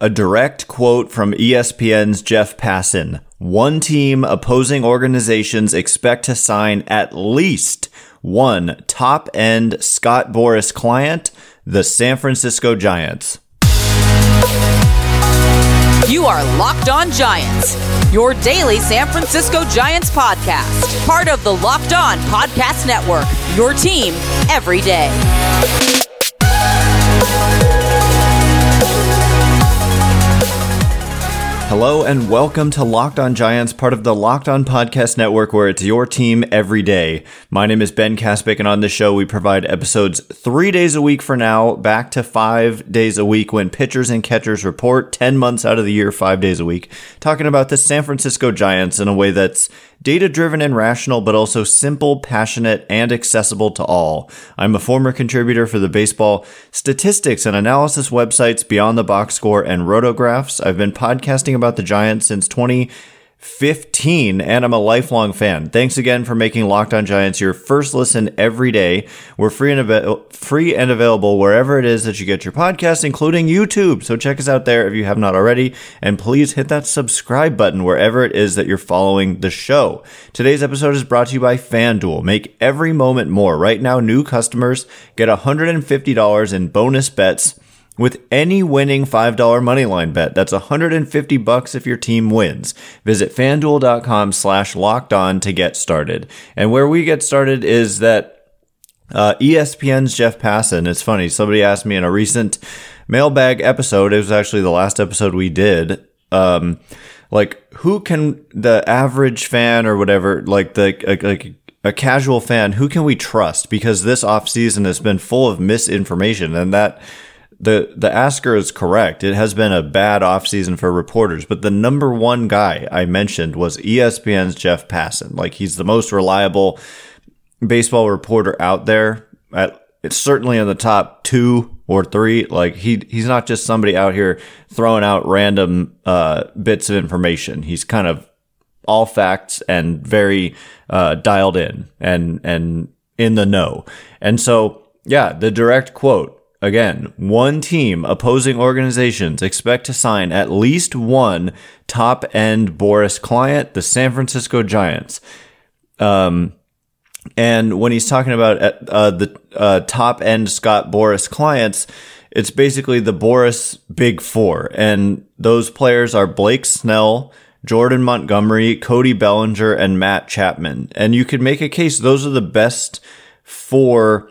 A direct quote from ESPN's Jeff Passan. One team opposing organizations expect to sign at least one top end Scott Boras client, the San Francisco Giants. You are Locked On Giants, your daily San Francisco Giants podcast, part of the Locked On Podcast Network, your team every day. Hello and welcome to Locked On Giants, part of the Locked On Podcast Network, where it's your team every day. My name is Ben Kaspick, and on this show, we provide episodes three days a week for now, back to five days a week when pitchers and catchers report 10 months out of the year, five days a week, talking about the San Francisco Giants in a way that's data driven and rational, but also simple, passionate, and accessible to all. I'm a former contributor for the baseball statistics and analysis websites Beyond the Box Score and Rotographs. I've been podcasting about the Giants since 20- 15, and I'm a lifelong fan. Thanks again for making Locked On Giants your first listen every day. We're free and, av- free and available wherever it is that you get your podcast, including YouTube. So check us out there if you have not already, and please hit that subscribe button wherever it is that you're following the show. Today's episode is brought to you by FanDuel. Make every moment more. Right now, new customers get $150 in bonus bets with any winning $5 moneyline bet. That's 150 bucks if your team wins. Visit fanduel.com slash locked on to get started. And where we get started is that uh, ESPN's Jeff Passan. It's funny. Somebody asked me in a recent mailbag episode. It was actually the last episode we did. Um, like who can the average fan or whatever, like the, like, a casual fan, who can we trust? Because this offseason has been full of misinformation and that, the the asker is correct. It has been a bad offseason for reporters, but the number one guy I mentioned was ESPN's Jeff Passan. Like he's the most reliable baseball reporter out there. At it's certainly in the top two or three. Like he he's not just somebody out here throwing out random uh, bits of information. He's kind of all facts and very uh, dialed in and and in the know. And so yeah, the direct quote Again, one team opposing organizations expect to sign at least one top end Boras client, the San Francisco Giants. Um, and when he's talking about uh, the uh, top end Scott Boras clients, it's basically the Boras Big Four. And those players are Blake Snell, Jordan Montgomery, Cody Bellinger, and Matt Chapman. And you could make a case those are the best four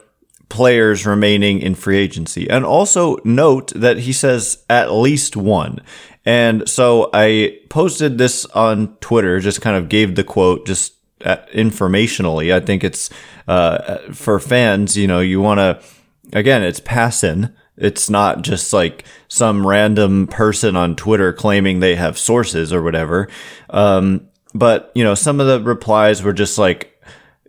players remaining in free agency. And also note that he says at least one. And so I posted this on Twitter, just kind of gave the quote just uh, informationally. I think it's uh, for fans, you know, you want to, again, it's Passan. It's not just like some random person on Twitter claiming they have sources or whatever. Um, but, you know, some of the replies were just like,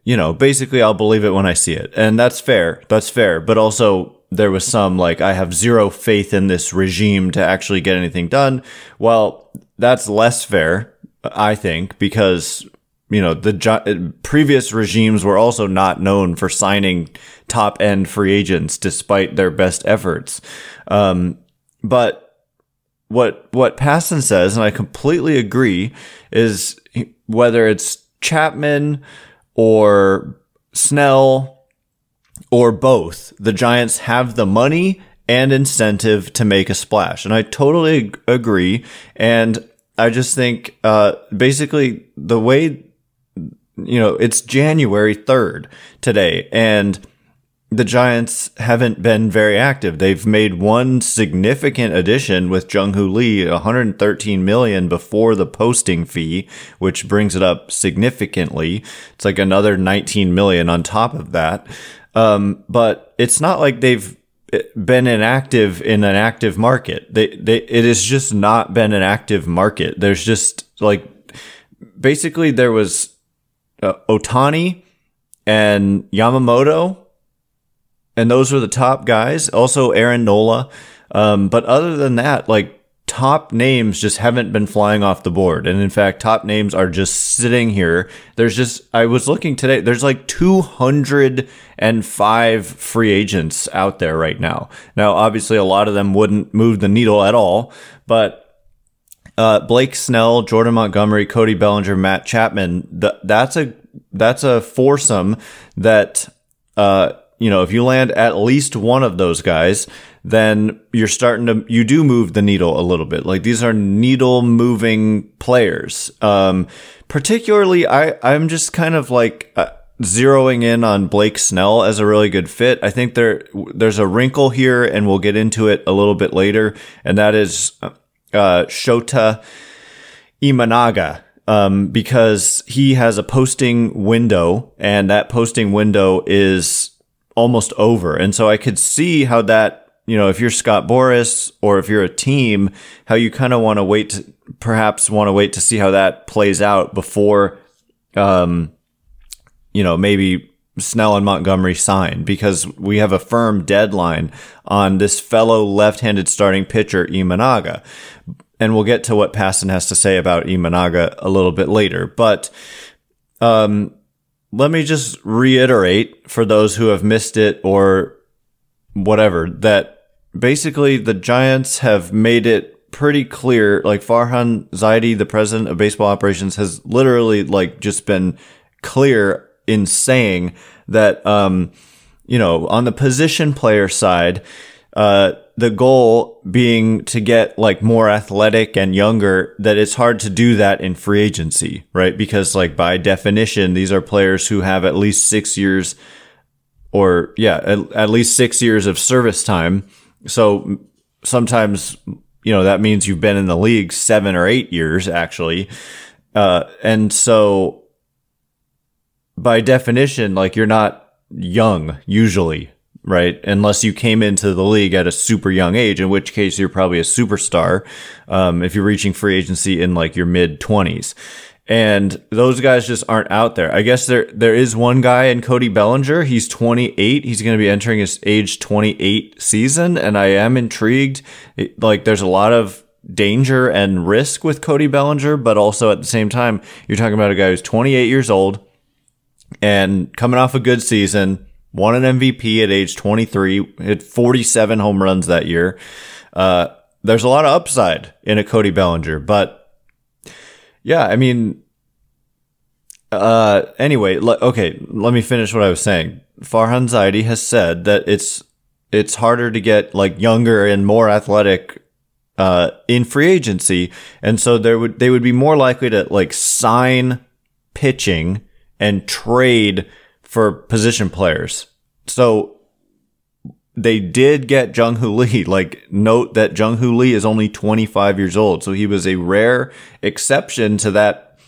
you know, basically I'll believe it when I see it. And that's fair. That's fair. But also there was some like, I have zero faith in this regime to actually get anything done. Well, that's less fair, I think, because, you know, the previous regimes were also not known for signing top end free agents despite their best efforts. Um, but what, what Passan says, and I completely agree, is whether it's Chapman, or Snell or both, the Giants have the money and incentive to make a splash. And I totally agree. And I just think, uh, basically the way, you know, it's January 3rd today and the Giants haven't been very active. They've made one significant addition with Jung Hoo Lee, 113 million before the posting fee, which brings it up significantly. It's like another 19 million on top of that. Um, but it's not like they've been inactive in an active market. They, they, it has just not been an active market. There's just like, basically there was uh, Ohtani and Yamamoto and those are the top guys. Also Aaron Nola. Um, but other than that, like top names just haven't been flying off the board. And in fact, top names are just sitting here. There's just, I was looking today, there's like 205 free agents out there right now. Now, obviously, a lot of them wouldn't move the needle at all, but uh, Blake Snell, Jordan Montgomery, Cody Bellinger, Matt Chapman. Th- that's a that's a foursome that uh, you know if you land at least one of those guys, then you're starting to you do move the needle a little bit. Like these are needle moving players. Um, particularly, I I'm just kind of like. Uh, zeroing in on Blake Snell as a really good fit. I think there there's a wrinkle here, and we'll get into it a little bit later, and that is uh, Shota Imanaga. Um, because he has a posting window and that posting window is almost over. And so I could see how that, you know, if you're Scott Boras or if you're a team, how you kind of want to wait to perhaps want to wait to see how that plays out before, um, you know, maybe Snell and Montgomery sign because we have a firm deadline on this fellow left-handed starting pitcher Imanaga. And we'll get to what Passan has to say about Imanaga a little bit later. But um, let me just reiterate for those who have missed it or whatever that basically the Giants have made it pretty clear. Like Farhan Zaidi, the president of baseball operations, has literally like just been clear in saying that, um, you know, on the position player side, uh, the goal being to get like more athletic and younger, that it's hard to do that in free agency, right? Because like by definition, these are players who have at least six years or yeah, at, at least six years of service time. So sometimes, you know, that means you've been in the league seven or eight years actually. Uh, and so by definition, like you're not young usually, right? Unless you came into the league at a super young age, in which case you're probably a superstar. Um, if you're reaching free agency in like your mid twenties. And those guys just aren't out there. I guess there there is one guy in Cody Bellinger. He's 28. He's going to be entering his age 28 season, and I am intrigued. Like, there's a lot of danger and risk with Cody Bellinger, but also at the same time, you're talking about a guy who's 28 years old and coming off a good season, won an MVP at age 23, hit 47 home runs that year. Uh, there's a lot of upside in a Cody Bellinger, but yeah, I mean, uh, anyway, okay, let me finish what I was saying. Farhan Zaidi has said that it's, it's harder to get like younger and more athletic uh, in free agency. And so there would, they would be more likely to like sign pitching and trade for position players. So they did get Jung Hoo Lee. Like, note that Jung Hoo Lee is only 25 years old. So he was a rare exception to that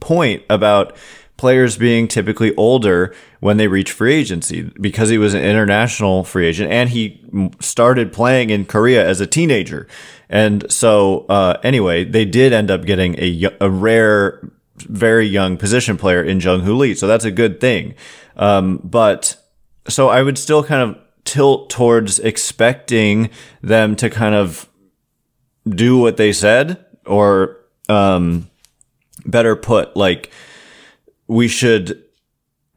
point about players being typically older when they reach free agency because he was an international free agent and he started playing in Korea as a teenager. And so, uh, anyway, they did end up getting a, a rare very young position player in Jung Hoo Lee. So that's a good thing. Um, but so I would still kind of tilt towards expecting them to kind of do what they said or, um, better put, like we should,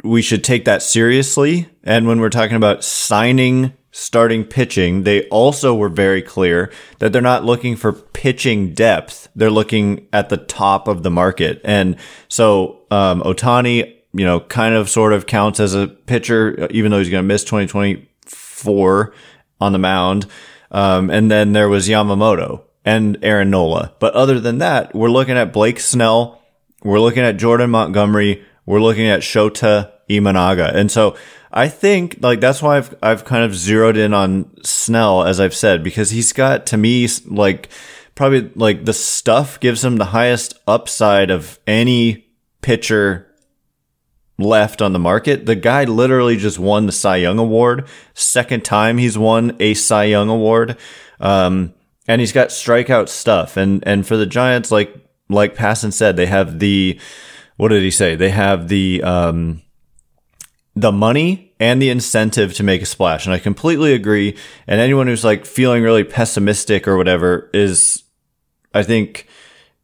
we should take that seriously. And when we're talking about signing starting pitching, they also were very clear that they're not looking for pitching depth. They're looking at the top of the market. And so, um, Ohtani, you know, kind of sort of counts as a pitcher, even though he's going to miss 2024 on the mound. Um, and then there was Yamamoto and Aaron Nola. But other than that, we're looking at Blake Snell. We're looking at Jordan Montgomery. We're looking at Shota Imanaga. And so I think like that's why I've I've kind of zeroed in on Snell as I've said because he's got to me like probably like the stuff gives him the highest upside of any pitcher left on the market. The guy literally just won the Cy Young award, second time he's won a Cy Young award. Um, and he's got strikeout stuff and and for the Giants like like Passan said they have the what did he say? They have the um the money and the incentive to make a splash. And I completely agree. And anyone who's like feeling really pessimistic or whatever is I think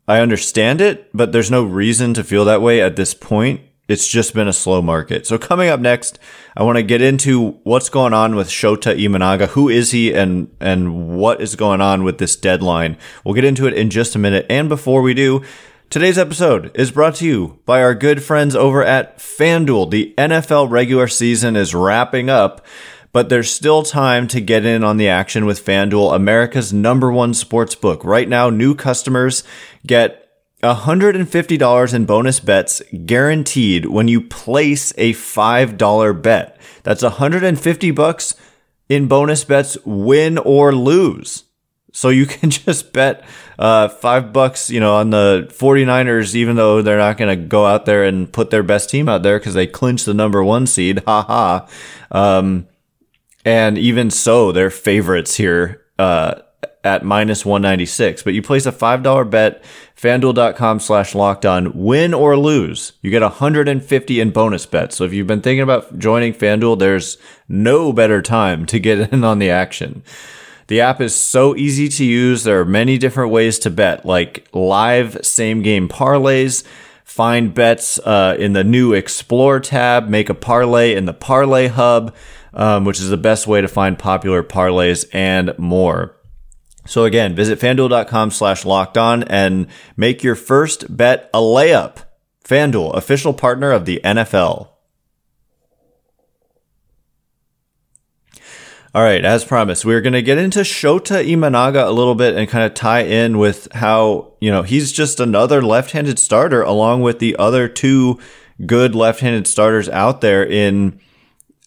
I understand it, but there's no reason to feel that way at this point. It's just been a slow market. So coming up next, I want to get into what's going on with Shota Imanaga. Who is he and, and what is going on with this deadline? We'll get into it in just a minute. And before we do, Today's episode is brought to you by our good friends over at FanDuel. The NFL regular season is wrapping up, but there's still time to get in on the action with FanDuel, America's number one sports book. Right now, new customers get $150 in bonus bets guaranteed when you place a $5 bet. That's 150 bucks in bonus bets, win or lose. So you can just bet uh, five bucks, you know, on the 49ers, even though they're not going to go out there and put their best team out there because they clinched the number one seed. Ha ha. Um, and even so, they're favorites here. Uh, at minus 196. But you place a $5 bet, fanduel.com slash locked on, win or lose. You get 150 in bonus bets. So if you've been thinking about joining FanDuel, there's no better time to get in on the action. The app is so easy to use. There are many different ways to bet, like live same game parlays. Find bets uh, in the new Explore tab. Make a parlay in the Parlay Hub, um, which is the best way to find popular parlays and more. So again, visit fanduel.com slash locked on and make your first bet a layup. FanDuel, official partner of the NFL. All right, as promised, we're going to get into Shota Imanaga a little bit and kind of tie in with how, you know, he's just another left-handed starter along with the other two good left-handed starters out there in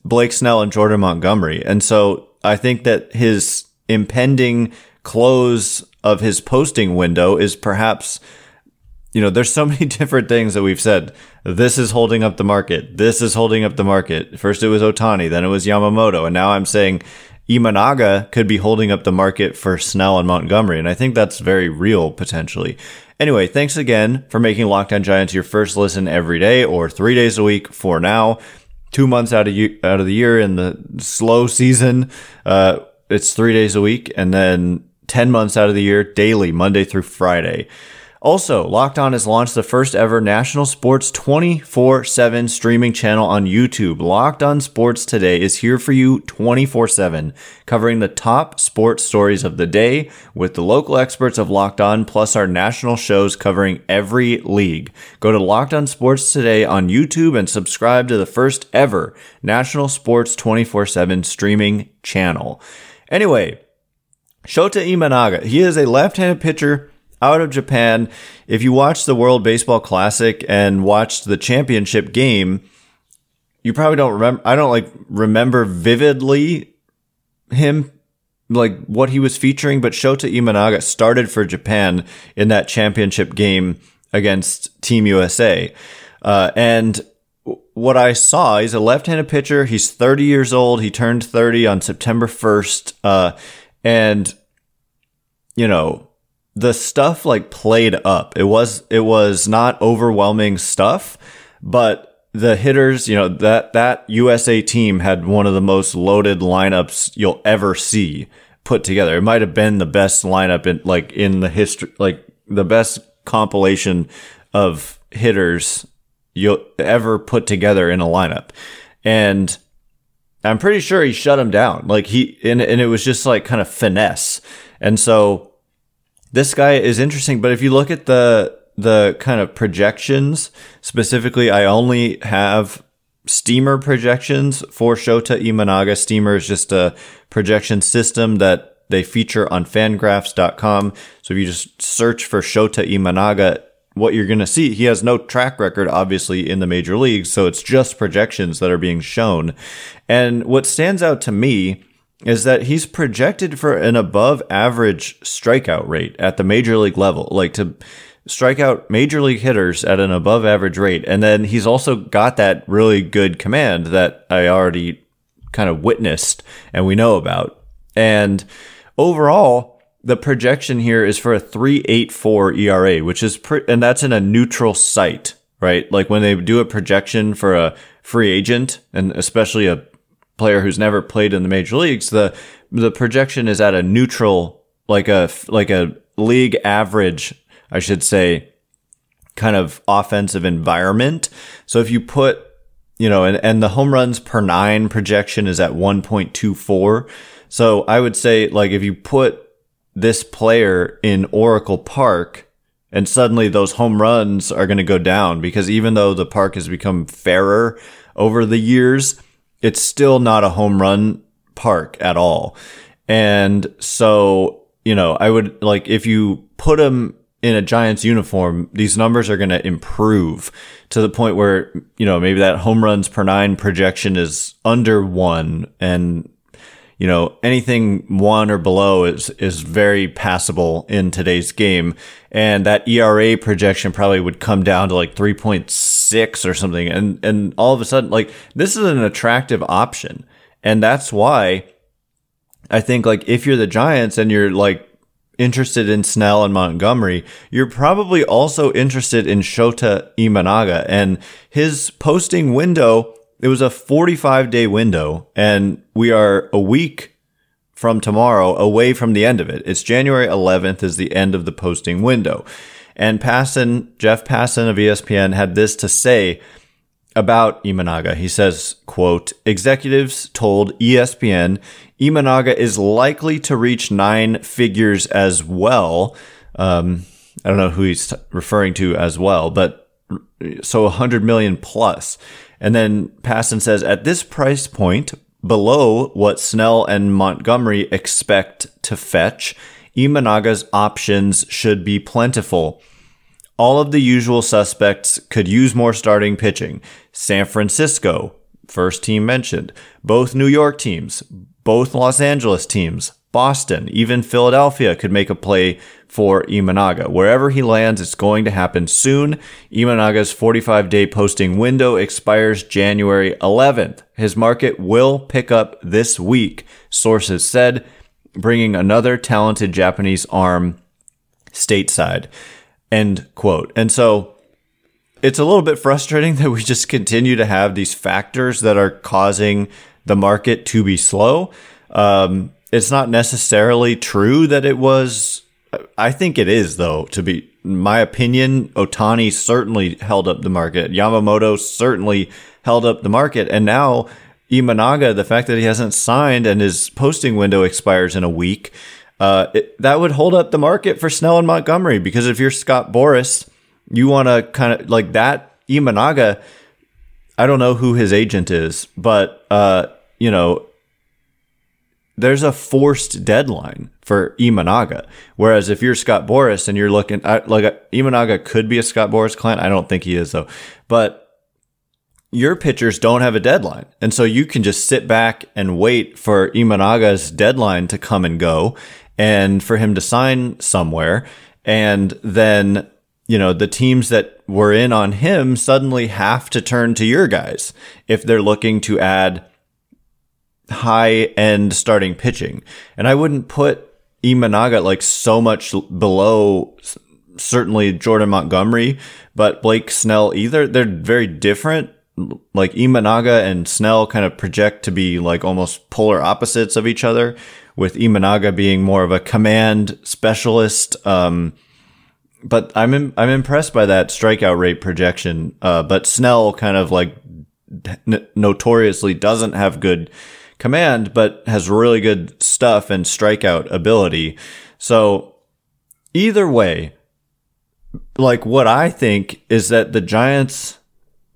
Blake Snell and Jordan Montgomery. And so I think that his impending close of his posting window is perhaps you know, there's so many different things that we've said. This is holding up the market. This is holding up the market. First it was Ohtani then it was Yamamoto, and now I'm saying Imanaga could be holding up the market for Snell and Montgomery, and I think that's very real potentially. Anyway, thanks again for making Locked On Giants your first listen every day or three days a week for now. Two months out of you out of the year in the slow season, uh, it's three days a week, and then 10 months out of the year, daily, Monday through Friday. Also, Locked On has launched the first ever national sports 24 7 streaming channel on YouTube. Locked On Sports Today is here for you 24 7, covering the top sports stories of the day with the local experts of Locked On, plus our national shows covering every league. Go to Locked On Sports Today on YouTube and subscribe to the first ever national sports 24 7 streaming channel. Anyway, Shota Imanaga. He is a left-handed pitcher out of Japan. If you watched the World Baseball Classic and watched the championship game, you probably don't remember. I don't like remember vividly him like what he was featuring, but Shota Imanaga started for Japan in that championship game against Team USA. Uh, and what I saw, he's a left-handed pitcher. He's 30 years old. He turned 30 on September 1st. Uh, and you know, the stuff like played up. It was it was not overwhelming stuff, but the hitters, you know, that that USA team had one of the most loaded lineups you'll ever see put together. It might have been the best lineup in like in the history like the best compilation of hitters you'll ever put together in a lineup. And I'm pretty sure he shut him down. Like he, and, and it was just like kind of finesse. And so this guy is interesting. But if you look at the, the kind of projections, specifically, I only have steamer projections for Shota Imanaga. Steamer is just a projection system that they feature on fangraphs.com. So if you just search for Shota Imanaga, what you're going to see, he has no track record, obviously, in the major leagues. So it's just projections that are being shown. And what stands out to me is that he's projected for an above average strikeout rate at the major league level, like to strike out major league hitters at an above average rate. And then he's also got that really good command that I already kind of witnessed and we know about. And overall, the projection here is for a 384 ERA, which is pre- and that's in a neutral site, right? Like when they do a projection for a free agent and especially a player who's never played in the major leagues, the the projection is at a neutral like a like a league average, I should say, kind of offensive environment. So if you put, you know, and, and the home runs per nine projection is at 1.24. So I would say, like, if you put this player in Oracle Park, and suddenly those home runs are going to go down because even though the park has become fairer over the years, it's still not a home run park at all. And so, you know, I would like if you put him in a Giants uniform, these numbers are going to improve to the point where, you know, maybe that home runs per nine projection is under one and you know, anything one or below is, is very passable in today's game. And that ERA projection probably would come down to like 3.6 or something. And, and all of a sudden, like, this is an attractive option. And that's why I think like if you're the Giants and you're like interested in Snell and Montgomery, you're probably also interested in Shota Imanaga and his posting window it was a 45 day window and we are a week from tomorrow away from the end of it. It's January 11th is the end of the posting window. And Passan, Jeff Passan of ESPN had this to say about Imanaga. He says, quote, executives told ESPN Imanaga is likely to reach nine figures as well. Um, I don't know who he's referring to as well, but so 100 million plus. And then Passan says, at this price point, below what Snell and Montgomery expect to fetch, Imanaga's options should be plentiful. All of the usual suspects could use more starting pitching. San Francisco, first team mentioned, both New York teams, both Los Angeles teams, Boston, even Philadelphia could make a play for Imanaga. Wherever he lands, it's going to happen soon. Imanaga's 45 day posting window expires January 11th. His market will pick up this week, sources said, bringing another talented Japanese arm stateside. End quote. And so it's a little bit frustrating that we just continue to have these factors that are causing the market to be slow. Um, it's not necessarily true that it was. I think it is, though, to be my opinion. Ohtani certainly held up the market. Yamamoto certainly held up the market. And now Imanaga, the fact that he hasn't signed and his posting window expires in a week, uh, it, that would hold up the market for Snell and Montgomery. Because if you're Scott Boras, you want to kind of like that Imanaga. I don't know who his agent is, but uh, you know, there's a forced deadline for Imanaga. Whereas if you're Scott Boras and you're looking like uh, Imanaga could be a Scott Boras client. I don't think he is though, but your pitchers don't have a deadline. And so you can just sit back and wait for Imanaga's deadline to come and go and for him to sign somewhere. And then, you know, the teams that were in on him suddenly have to turn to your guys if they're looking to add high end starting pitching. And I wouldn't put Imanaga like so much below certainly Jordan Montgomery, but Blake Snell either. They're very different. Like Imanaga and Snell kind of project to be like almost polar opposites of each other, with Imanaga being more of a command specialist. Um, but I'm in, I'm impressed by that strikeout rate projection. Uh, but Snell kind of like n- notoriously doesn't have good command, but has really good stuff and strikeout ability. So either way, like what I think is that the Giants,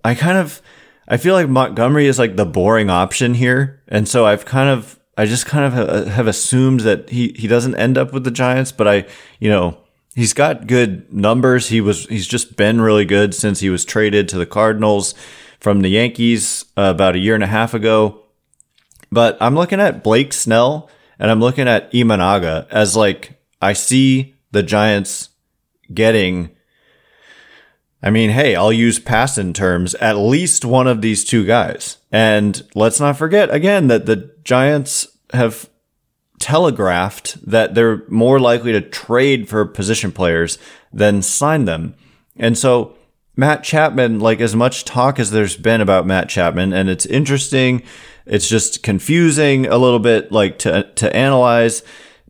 I kind of, I feel like Montgomery is like the boring option here. And so I've kind of, I just kind of have assumed that he, he doesn't end up with the Giants, but I, you know, he's got good numbers. He was, he's just been really good since he was traded to the Cardinals from the Yankees uh, about a year and a half ago. But I'm looking at Blake Snell and I'm looking at Imanaga as like, I see the Giants getting, I mean, hey, I'll use Passan terms, at least one of these two guys. And let's not forget again that the Giants have telegraphed that they're more likely to trade for position players than sign them. And so Matt Chapman, like as much talk as there's been about Matt Chapman, and it's interesting it's just confusing a little bit, like to to analyze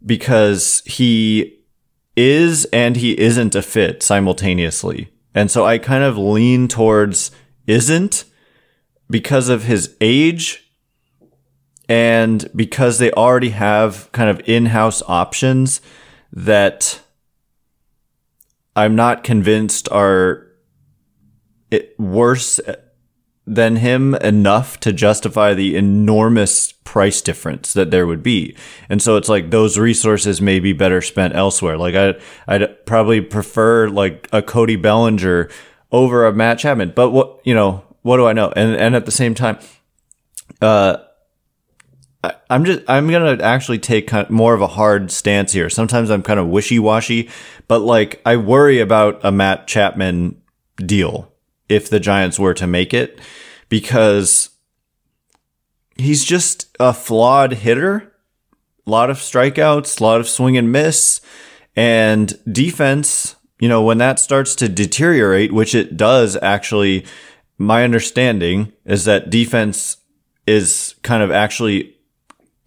because he is and he isn't a fit simultaneously. And so I kind of lean towards isn't because of his age and because they already have kind of in-house options that I'm not convinced are worse than him enough to justify the enormous price difference that there would be. And so it's like those resources may be better spent elsewhere. Like I, I'd probably prefer like a Cody Bellinger over a Matt Chapman. But what, you know, what do I know? And, and at the same time, uh, I, I'm just, I'm going to actually take kind of more of a hard stance here. Sometimes I'm kind of wishy washy, but like I worry about a Matt Chapman deal if the Giants were to make it because he's just a flawed hitter. A lot of strikeouts, a lot of swing and miss, and defense. You know, when that starts to deteriorate, which it does actually, my understanding is that defense is kind of actually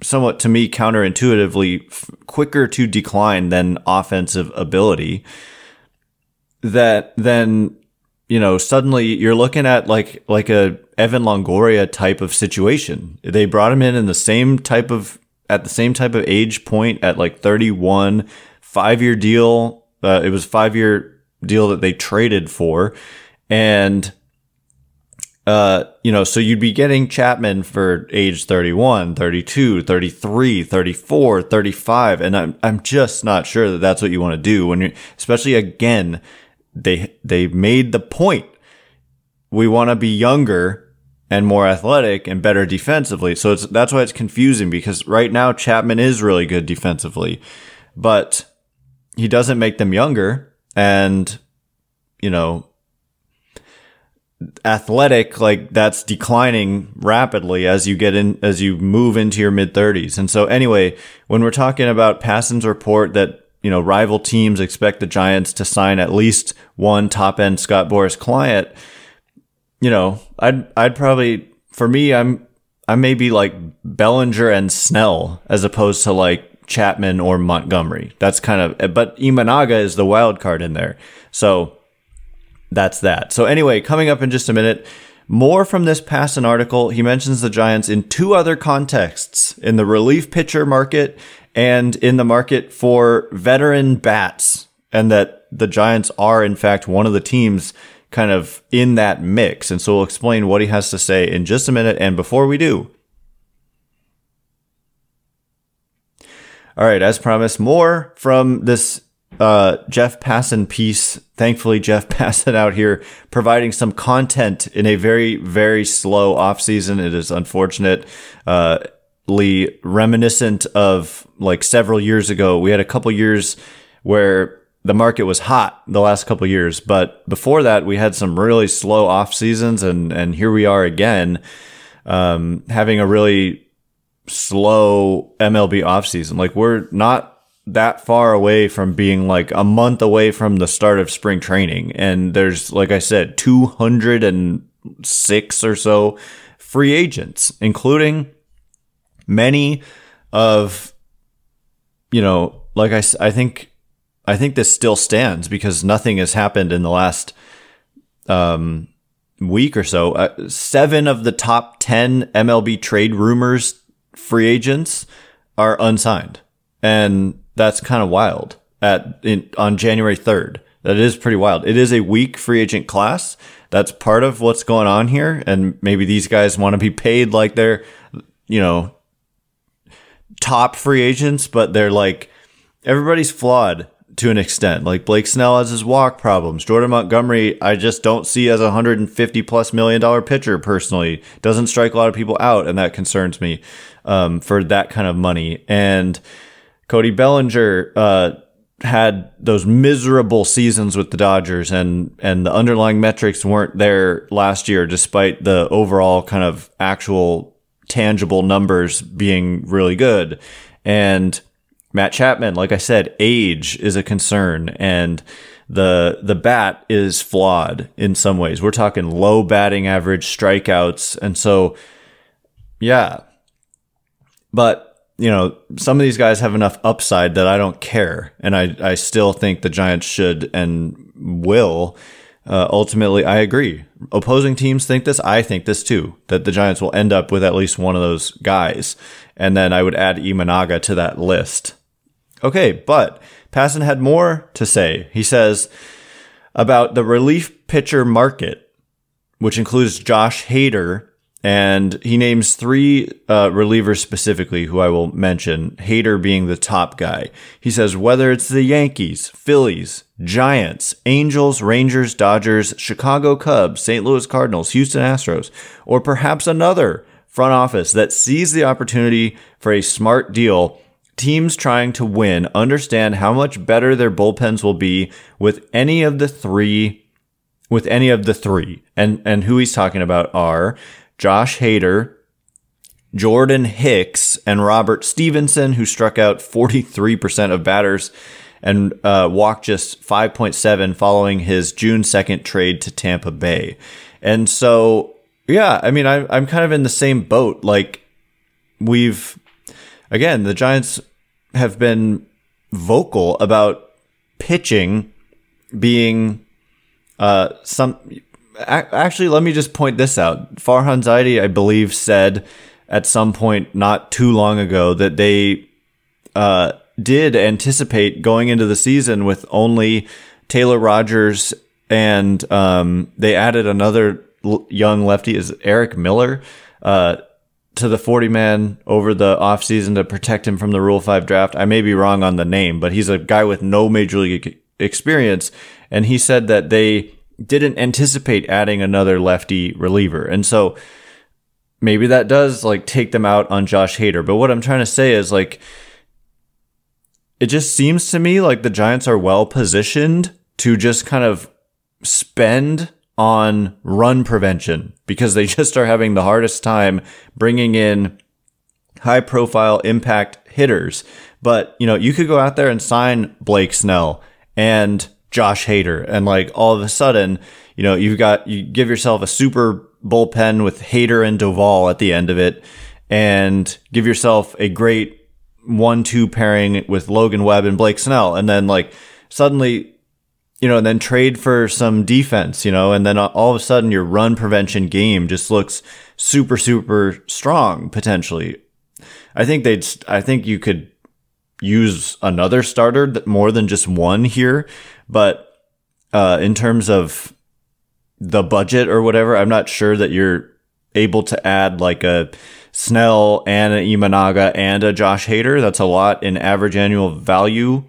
somewhat to me counterintuitively f- quicker to decline than offensive ability that then you know, suddenly you're looking at like like a Evan Longoria type of situation. They brought him in in the same type of at the same type of age point at like 31, five year deal. Uh, it was five year deal that they traded for, and uh, you know, so you'd be getting Chapman for age 31, 32, 33, 34, 35. And I'm, I'm just not sure that that's what you want to do when you're, especially again, they they made the point. We want to be younger and more athletic and better defensively. So it's that's why it's confusing because right now Chapman is really good defensively, but he doesn't make them younger and you know athletic like that's declining rapidly as you get in as you move into your mid 30s. And so anyway, when we're talking about Passan's report that you know, rival teams expect the Giants to sign at least one top end Scott Boras client, you know, I'd, I'd probably, for me, I'm, I may be like Bellinger and Snell as opposed to like Chapman or Montgomery. That's kind of, but Imanaga is the wild card in there. So that's that. So anyway, coming up in just a minute, more from this Passan article. He mentions the Giants in two other contexts in the relief pitcher market and in the market for veteran bats, and that the Giants are, in fact, one of the teams kind of in that mix. And so we'll explain what he has to say in just a minute. And before we do, all right, as promised, more from this uh, Jeff Passan piece. Thankfully, Jeff Passan out here providing some content in a very, very slow off season. It is unfortunate. Uh, reminiscent of like several years ago. We had a couple years where the market was hot the last couple years, but before that we had some really slow off seasons and, and here we are again, um, having a really slow MLB off season. Like we're not that far away from being like a month away from the start of spring training. And there's, like I said, 206 or so free agents, including many of, you know, like I, I think, I think this still stands because nothing has happened in the last, um, week or so. Uh, seven of the top 10 MLB trade rumors free agents are unsigned. And that's kind of wild at in, on January 3rd. That is pretty wild. It is a weak free agent class. That's part of what's going on here. And maybe these guys want to be paid like they're, you know, top free agents, but they're like everybody's flawed to an extent. Like Blake Snell has his walk problems. Jordan Montgomery, I just don't see as a 150 plus million dollar pitcher personally. Doesn't strike a lot of people out, and that concerns me um, for that kind of money. And Cody Bellinger uh, had those miserable seasons with the Dodgers, and and the underlying metrics weren't there last year, despite the overall kind of actual tangible numbers being really good. And Matt Chapman, like I said, age is a concern and the the bat is flawed in some ways. We're talking low batting average, strikeouts, and so yeah. But you know, some of these guys have enough upside that I don't care. And I, I still think the Giants should and will. Uh, ultimately, I agree. Opposing teams think this. I think this too, that the Giants will end up with at least one of those guys. And then I would add Imanaga to that list. Okay, but Passan had more to say. He says about the relief pitcher market, which includes Josh Hader and he names three uh, relievers specifically who I will mention, Hader being the top guy. He says whether it's the Yankees, Phillies, Giants, Angels, Rangers, Dodgers, Chicago Cubs, St. Louis Cardinals, Houston Astros, or perhaps another front office that sees the opportunity for a smart deal, teams trying to win understand how much better their bullpens will be with any of the three with any of the three. And and who he's talking about are Josh Hader, Jordan Hicks, and Robert Stephenson, who struck out 43% of batters and uh, walked just 5.7 following his June 2nd trade to Tampa Bay. And so, yeah, I mean, I, I'm kind of in the same boat. Like, we've, again, the Giants have been vocal about pitching being uh, some actually, let me just point this out. Farhan Zaidi, I believe, said at some point not too long ago that they uh, did anticipate going into the season with only Taylor Rogers and um, they added another young lefty, is Erik Miller, uh, to the 40 man over the offseason to protect him from the Rule 5 draft. I may be wrong on the name, but he's a guy with no major league experience. And he said that they didn't anticipate adding another lefty reliever. And so maybe that does like take them out on Josh Hader. But what I'm trying to say is like, it just seems to me like the Giants are well positioned to just kind of spend on run prevention because they just are having the hardest time bringing in high profile impact hitters. But, you know, you could go out there and sign Blake Snell and Josh Hader. And like all of a sudden, you know, you've got, you give yourself a super bullpen with Hader and Doval at the end of it and give yourself a great one two pairing with Logan Webb and Blake Snell. And then like suddenly, you know, and then trade for some defense, you know, and then all of a sudden your run prevention game just looks super, super strong potentially. I think they'd, I think you could use another starter that more than just one here. But uh, in terms of the budget or whatever, I'm not sure that you're able to add like a Snell and an Imanaga and a Josh Hader. That's a lot in average annual value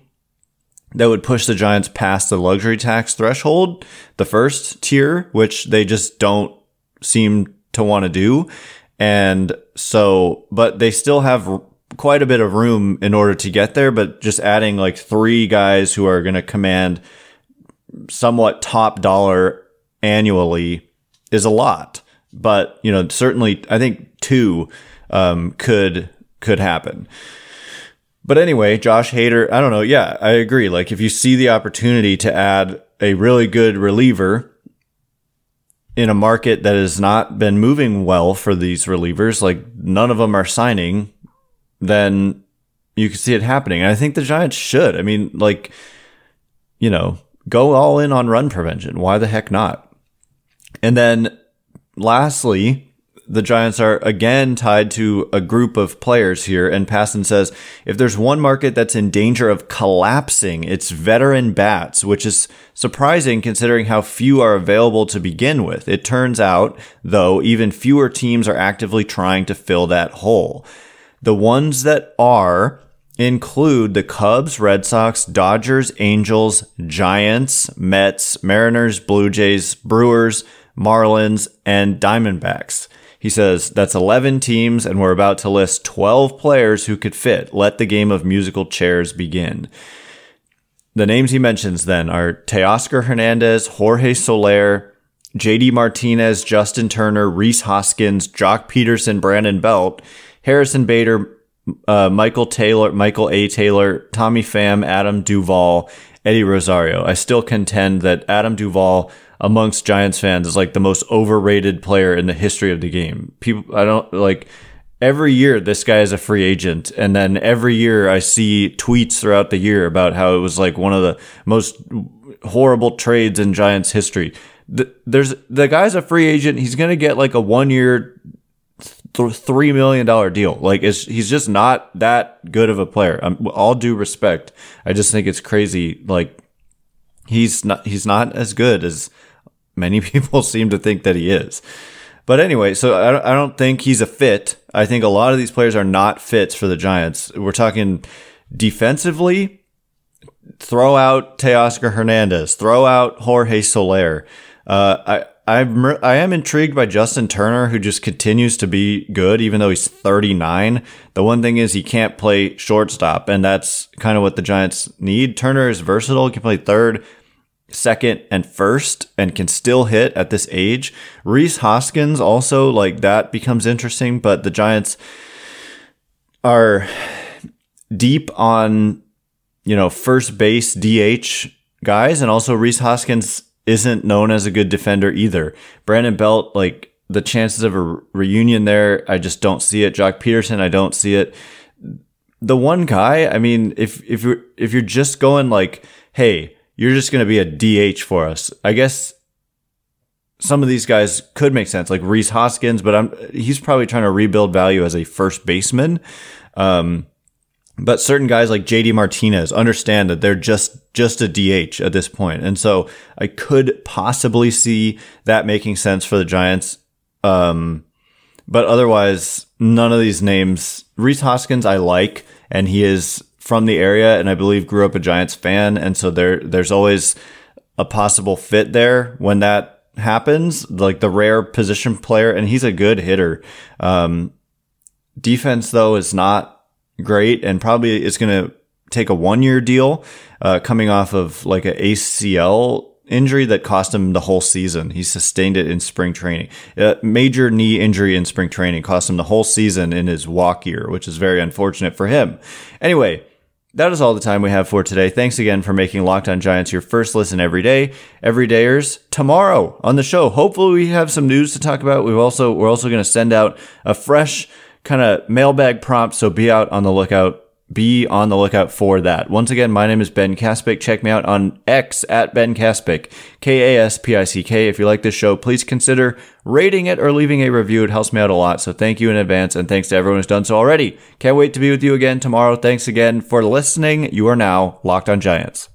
that would push the Giants past the luxury tax threshold, the first tier, which they just don't seem to want to do. And so, but they still have quite a bit of room in order to get there, but just adding like three guys who are going to command somewhat top dollar annually is a lot. But, you know, certainly I think two um, could could happen. But anyway, Josh Hader, I don't know. Yeah, I agree. Like if you see the opportunity to add a really good reliever in a market that has not been moving well for these relievers, like none of them are signing then you can see it happening. And I think the Giants should. I mean, like, you know, go all in on run prevention. Why the heck not? And then lastly, the Giants are again tied to a group of players here. And Passan says if there's one market that's in danger of collapsing, it's veteran bats, which is surprising considering how few are available to begin with. It turns out, though, even fewer teams are actively trying to fill that hole. The ones that are include the Cubs, Red Sox, Dodgers, Angels, Giants, Mets, Mariners, Blue Jays, Brewers, Marlins, and Diamondbacks. He says that's 11 teams, and we're about to list 12 players who could fit. Let the game of musical chairs begin. The names he mentions then are Teoscar Hernandez, Jorge Soler, JD Martinez, Justin Turner, Rhys Hoskins, Joc Pederson, Brandon Belt, Harrison Bader, uh, Michael Taylor, Michael A. Taylor, Tommy Pham, Adam Duvall, Eddie Rosario. I still contend that Adam Duvall amongst Giants fans is like the most overrated player in the history of the game. People, I don't like every year this guy is a free agent and then every year i see tweets throughout the year about how it was like one of the most horrible trades in giants history the, there's the guy's a free agent he's going to get like a one year three million dollar deal like he's just not that good of a player um, all due respect i just think it's crazy like he's not he's not as good as many people seem to think that he is but anyway, so I don't think he's a fit. I think a lot of these players are not fits for the Giants. We're talking defensively. Throw out Teoscar Hernandez. Throw out Jorge Soler. Uh, I. I'm I am intrigued by Justin Turner, who just continues to be good, even though he's 39. The one thing is he can't play shortstop, and that's kind of what the Giants need. Turner is versatile; he can play third, second and first and can still hit at this age. Rhys Hoskins also like that becomes interesting, but the Giants are deep on you know first base DH guys and also Rhys Hoskins isn't known as a good defender either. Brandon Belt like the chances of a reunion there, I just don't see it. Joc Pederson, I don't see it. The one guy, I mean, if if you're if you're just going like, hey, you're just going to be a DH for us. I guess some of these guys could make sense, like Rhys Hoskins, but I'm he's probably trying to rebuild value as a first baseman. Um, but certain guys like JD Martinez understand that they're just just a DH at this point, and so I could possibly see that making sense for the Giants. Um, but otherwise, none of these names. Rhys Hoskins, I like, and he is from the area and I believe grew up a Giants fan. And so there, there's always a possible fit there when that happens, like the rare position player. And he's a good hitter. Um, defense though is not great and probably it's going to take a one year deal, uh, coming off of like an ACL injury that cost him the whole season. He sustained it in spring training. A major knee injury in spring training cost him the whole season in his walk year, which is very unfortunate for him. Anyway, that is all the time we have for today. Thanks again for making Locked On Giants your first listen every day. Everydayers, tomorrow on the show, hopefully we have some news to talk about. We've also we're also going to send out a fresh kind of mailbag prompt, so be out on the lookout be on the lookout for that. Once again, my name is Ben Kaspick. Check me out on X at Ben Kaspick, K A S P I C K. If you like this show, please consider rating it or leaving a review. It helps me out a lot. So thank you in advance, and thanks to everyone who's done so already. Can't wait to be with you again tomorrow. Thanks again for listening. You are now Locked on Giants.